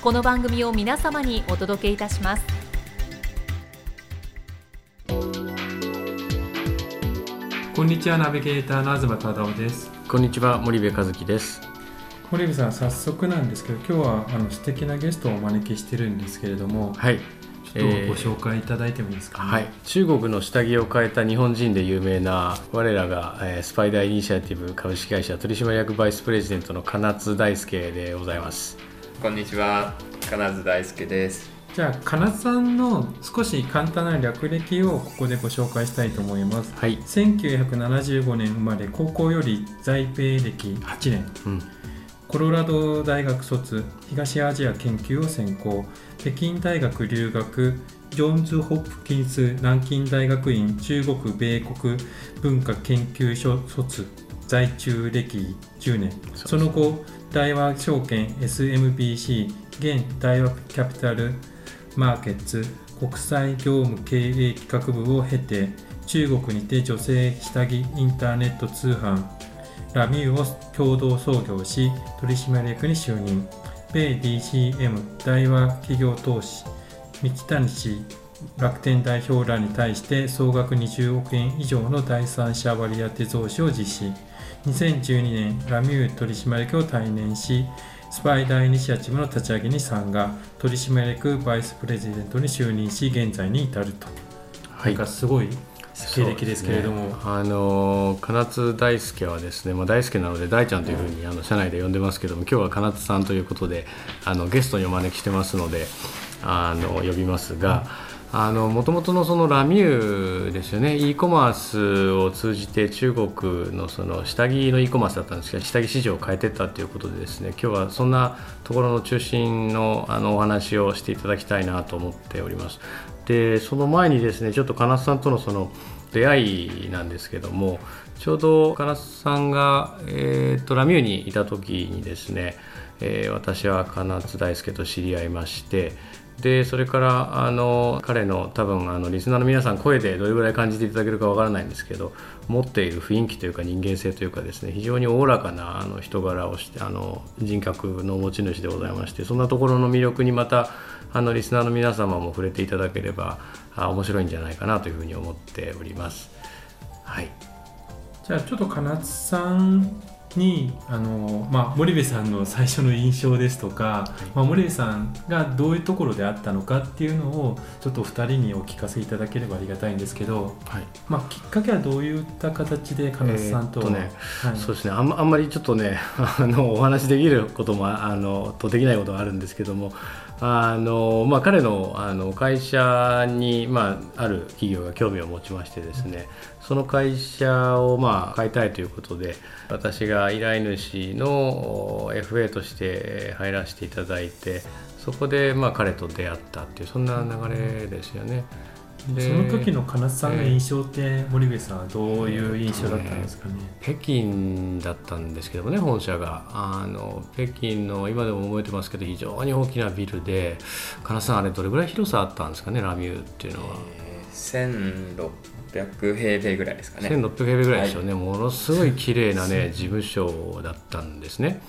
この番組を皆様にお届けいたします。こんにちはナビゲーターの東忠夫です。こんにちは森部和樹です。森部さん早速なんですけど今日はあの素敵なゲストをお招きしてるんですけれどもはい。ちょっとご紹介いただいてもいいですか、ねはい、中国の下着を変えた日本人で有名な我らが、えー、スパイダーイニシアティブ株式会社取締役バイスプレジデントの金津大輔でございますこんにちは。金津大輔です。じゃあ金津さんの少し簡単な略歴をここでご紹介したいと思います、はい、1975年生まれ高校より在米歴8年、うん、コロラド大学卒東アジア研究を専攻。北京大学留学ジョンズ・ホプキンス南京大学院中国米国文化研究所卒在中歴10年。その後大和証券 SMBC 現大和キャピタルマーケッツ国際業務経営企画部を経て中国にて女性下着インターネット通販ラミューを共同創業し取締役に就任。米 DCM 大和企業投資三木谷氏楽天代表らに対して総額20億円以上の第三者割当増資を実施2012年ラミュー取締役を退任しスパイダーイニシアチブの立ち上げに参加取締役バイスプレジデントに就任し現在に至ると、はい、なんかすごい経歴ですけれども、ね、あの金津大輔はですね、まあ、大輔なので大ちゃんというふうにあの社内で呼んでますけども今日は金津さんということであのゲストにお招きしてますのであの呼びますが。もともとのそのラミューですよね。e コマースを通じて中国のその下着の e コマースだったんですけど下着市場を変えていったということでですね今日はそんなところの中心のあのお話をしていただきたいなと思っております。でその前にですねちょっと金津さんとのその出会いなんですけどもちょうど金津さんが、えー、とラミューにいた時にですね、えー、私は金津大輔と知り合いましてでそれからあの彼の多分あのリスナーの皆さん声でどれぐらい感じていただけるかわからないんですけど持っている雰囲気というか人間性というかですね非常におおらかなあの人柄をしてあの人格の持ち主でございましてそんなところの魅力にまたあのリスナーの皆様も触れていただければあ面白いんじゃないかなというふうに思っております。はい、じゃあちょっと金津さんにあの、まあ、森部さんの最初の印象ですとか、はい、まあ、森部さんがどういうところであったのかっていうのをちょっと2人にお聞かせいただければありがたいんですけど、はい。まあ、きっかけはどういった形で金津さんと,、えー、とねはい、そうですね。あんあんまりちょっとね あのお話できることもあのとできないことがあるんですけどもあの、まあ、彼のあの会社に、まあ、ある企業が興味を持ちましてですね、その会社を、まあ、買いたいということで私が依頼主の FA として入らせていただいてそこで、まあ、彼と出会ったっていうそんな流れですよね。その時の金津さんの印象って森部さんはどういう印象だったんですかね、北京だったんですけどもね本社が。あの北京の今でも覚えてますけど非常に大きなビルで金津さんあれどれぐらい広さあったんですかねラミューっていうのは、えー、1600平米ぐらいですかね。1600平米ぐらいですよね、はい、ものすごい綺麗なね 事務所だったんですね。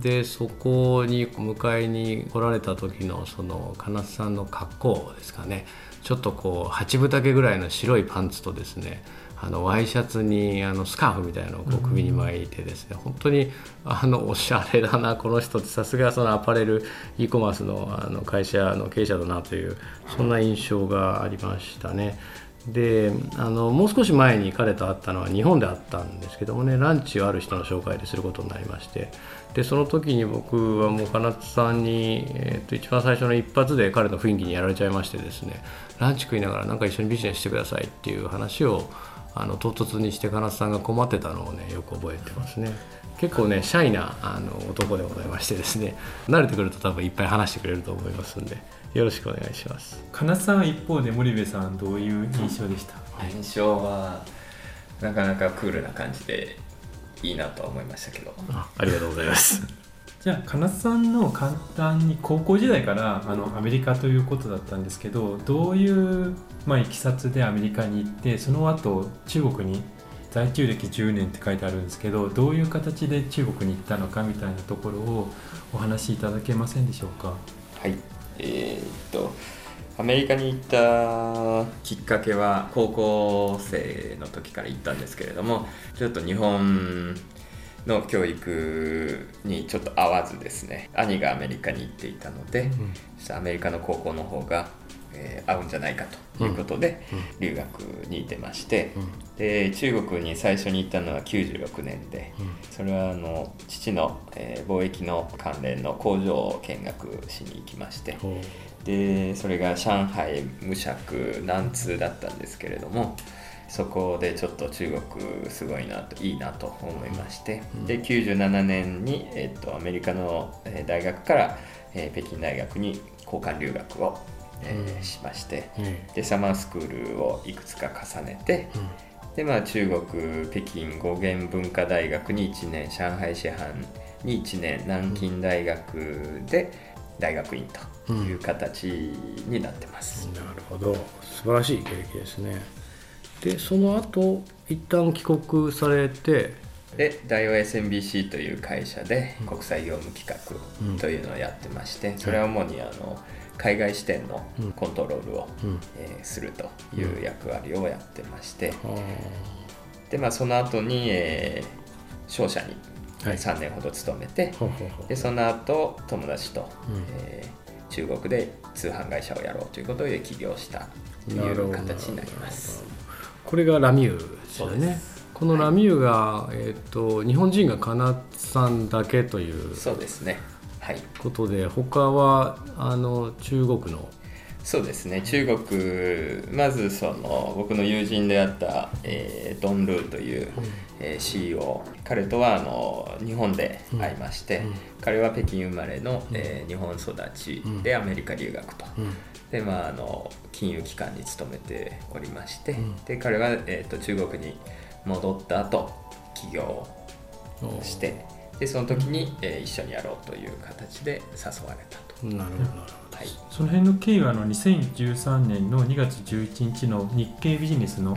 でそこに迎えに来られた時のその金津さんの格好ですかねちょっとこう八分丈ぐらいの白いパンツとですねあのワイシャツにあのスカーフみたいなのをこう首に巻いてですね、本当にあのおしゃれだなこの人ってさすがそのアパレル e コマースのあの会社の経営者だなというそんな印象がありましたね。であのもう少し前に彼と会ったのは日本であったんですけどもねランチをある人の紹介ですることになりましてでその時に僕はもう金津さんに、えー、と一番最初の一発で彼の雰囲気にやられちゃいましてですねランチ食いながらなんか一緒にビジネスしてくださいっていう話をあの唐突にして金津さんが困ってたのをねよく覚えてますね。結構ねシャイなあの男でございましてですね慣れてくると多分いっぱい話してくれると思いますんでよろしくお願いします。金津さんは一方で森部さんどういう印象でした、印象はなかなかクールな感じでいいなとは思いましたけど。あありがとうございます。じゃあ金津さんの簡単に高校時代からあのアメリカということだったんですけどどういう、まあ、いきさつでアメリカに行ってその後中国に在中歴10年って書いてあるんですけどどういう形で中国に行ったのかみたいなところをお話しいただけませんでしょうか？はいえーっとアメリカに行ったきっかけは高校生の時から行ったんですけれどもちょっと日本の教育にちょっと合わずですね兄がアメリカに行っていたので、ちょっとアメリカの高校の方が、えー合うんじゃないかということで、留学に出まして、で中国に最初に行ったのは96年で、それはあの父の、えー貿易の関連の工場を見学しに行きましてほでそれが上海無釈南通だったんですけれどもそこでちょっと中国すごいなといいなと思いまして、で97年に、えっとアメリカのえー大学から、えー北京大学に交換留学を、えーしまして、えでサマースクールをいくつか重ねて、でまあ、中国北京語源文化大学に1年上海師範に1年南京大学で大学院という形になってます、なるほど。素晴らしい経歴ですねでその後一旦帰国されてで大王 SMBC という会社で国際業務企画というのをやってまして、それは主にあの海外支店のコントロールを、うん。えーするという役割をやってまして、あでまあ、その後に、えー商社にはい。3年ほど勤めて、ほうほうほうでその後友達と、うん。えー中国で通販会社をやろうということで起業したという形になります。これがラミューですよね。このラミューが、えー、と日本人が金津さんだけというそうですね。はい。ことで他はあの中国のそうですね。中国まずその僕の友人であった、えードン・ルーという、えー CEO 彼とはあの日本で会いまして、彼は北京生まれの、えー日本育ちでアメリカ留学と、でまああの金融機関に勤めておりまして、で彼は、えー、と中国に戻った後起業をしてでその時に、えー一緒にやろうという形で誘われたと。なるほどはい。その辺の経緯はあの2013年の2月11日の日経ビジネスの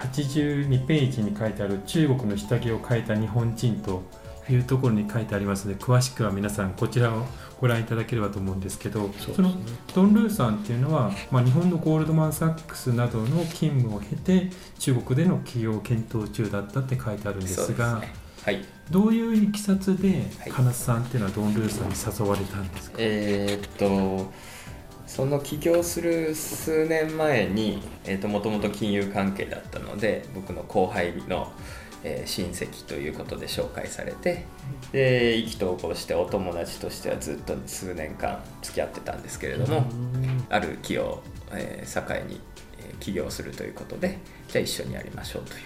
82ページに書いてある中国の下着を変えた日本人というところに書いてありますので詳しくは皆さんこちらをご覧いただければと思うんですけどそね。そのドン・ルーさんっていうのは、まあ、日本のゴールドマン・サックスなどの勤務を経て中国での起業を検討中だったって書いてあるんですがはい。どういういきさつではい金津さんっていうのはドン・ルーさんに誘われたんですか、えーっとその起業する数年前にもともと金融関係だったので僕の後輩の、えー親戚ということで紹介されてで意気投合してお友達としてはずっと数年間付き合ってたんですけれども、ある企業を、えー境に、えー起業するということでじゃあ一緒にやりましょうという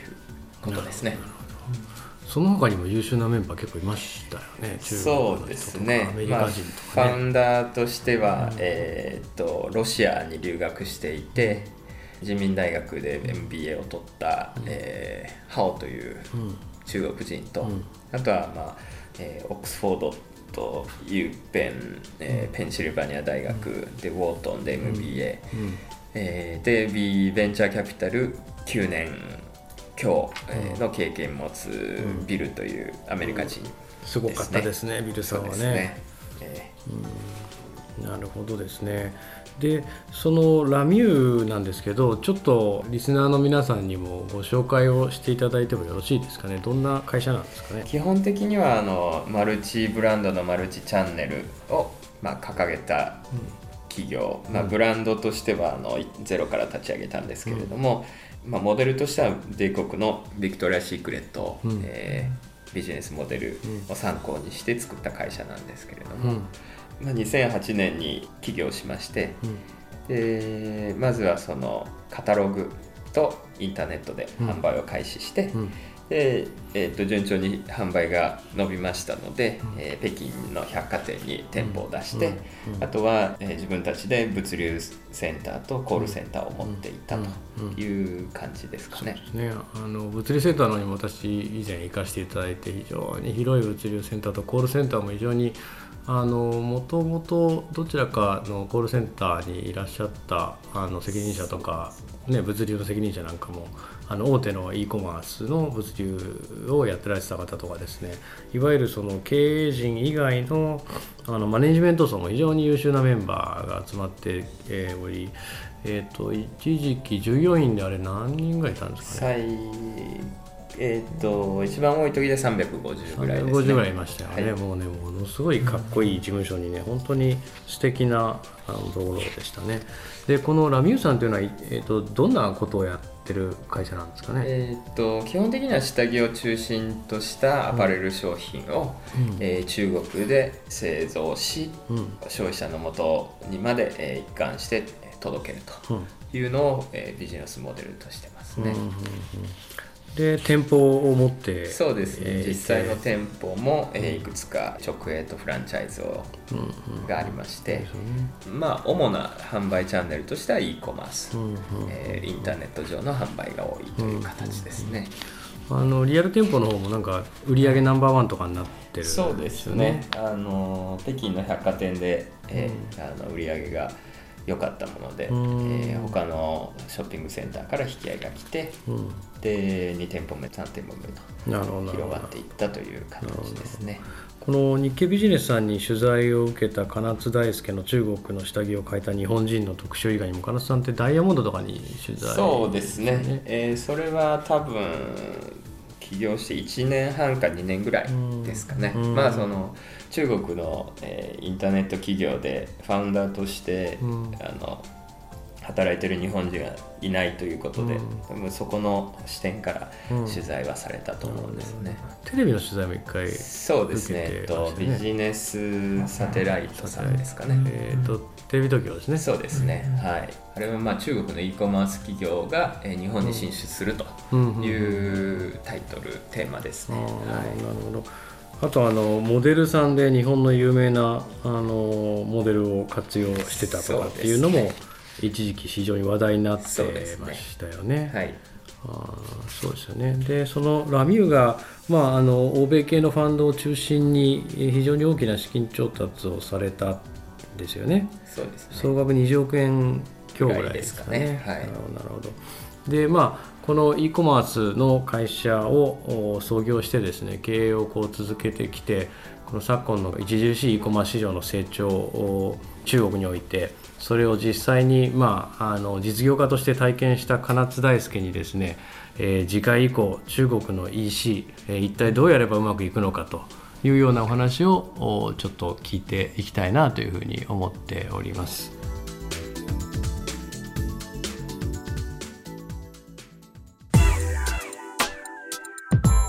ことですね。その他にも優秀なメンバー結構いましたよね。そうですね。アメリまあ、カ人フとかね、ァウンダーとしては、えーっとロシアに留学していて人民大学で MBA を取った、えーハオという中国人と、あとは、まあえーオックスフォードとユーペン、えーペンシルバニア大学でウォートンで MBA、えーで B ベンチャーキャピタル9年強、えーの経験持つビルというアメリカ人すごかったですね。ビルさんはそうですね。えなるほどですね。でそのラミューなんですけどちょっとリスナーの皆さんにもご紹介をしていただいてもよろしいですかね。どんな会社なんですかね。基本的にはあのマルチブランドのマルチチャンネルを、まあ、掲げた企業、まあ、ブランドとしてはあのゼロから立ち上げたんですけれども、まあ、モデルとしては米国のビクトリア・シークレット、うん。えービジネスモデルを参考にして作った会社なんですけれども、まあ、2008年に起業しましてでまずはそのカタログとインターネットで販売を開始して、うんで、えー、と順調に販売が伸びましたので、えー北京の百貨店に店舗を出して、あとは、えー自分たちで物流センターとコールセンターを持っていたという感じですかね。ね、あの物流センターの方にも私以前行かせていただいて非常に広い物流センターとコールセンターも非常にあのもともとどちらかのコールセンターにいらっしゃったあの責任者とか、ね、物流の責任者なんかもあの大手の e コマースの物流をやってらっしゃった方とかですねいわゆるその経営陣以外のあのマネジメント層も非常に優秀なメンバーが集まってえーおり、えー、と一時期従業員であれ何人ぐらいいたんですかね？最えー、と一番多い時で350ぐらいですね。350ぐらいいましたよね、はい。もうねものすごいかっこいい事務所にね本当に素敵なあのところでしたね。でこのラミューさんというのは、いえー、とどんなことをやってる会社なんですかね、えー、と基本的には下着を中心としたアパレル商品を、うん。えー中国で製造しうん。消費者のもとにまで、えー一貫してえー届けるうん。というのを、えービジネスモデルとしてますね。うんうんうんで店舗を持ってそうですね、えー実際の店舗も、えーいくつか直営とフランチャイズをうん。うんがありましてです、よねまあ主な販売チャンネルとしては e コマース、うんうんえーインターネット上の販売が多いという形ですね。あのリアル店舗の方もなんか売り上げナンバーワンとかになってるんそうですね。あの北京の百貨店で、えーあの売り上げが良かったもので、えうん。ー他のショッピングセンターから引き合いが来て、うん。で2店舗目3店舗目と広がっていったという形ですね。この日経ビジネスさんに取材を受けた金津大輔の中国の下着を描いた日本人の特集以外にも金津さんってダイヤモンドとかに取材そうですね、えーそれは多分起業して1年半か2年ぐらいですかね、うん。まあその中国の、えーインターネット企業でファウンダーとして、うん。あの働いてる日本人がいないということで、うん。多分そこの視点からうん。取材はされたと思うんですね。テレビの取材も一回そうですね、えっと、ビジネスサテライトさんですかね。えっ、とテレビ東京ですね。そうですね、はい。あれはまあ中国の e コマース企業が、えー日本に進出するとうん。うん。いうタイトル、テーマですね。はなるほどあとあのモデルさんで日本の有名なあのモデルを活用してたとかっていうのも一時期非常に話題になってましたよね。い。はい。あーそうですよねでそのラミューが、まあ、あの欧米系のファンドを中心にえー非常に大きな資金調達をされたんですよねそうですね。総額20億円強ぐらいですかね。なるほどなるほどでまあこの e コマースの会社を創業してですね経営をこう続けてきてこの昨今の著しい e コマース市場の成長を中国においてそれを実際に、まあ、あの実業家として体験した金津大輔にですね、えー次回以降中国の EC、えー一体どうやればうまくいくのかというようなお話をちょっと聞いていきたいなというふうに思っております。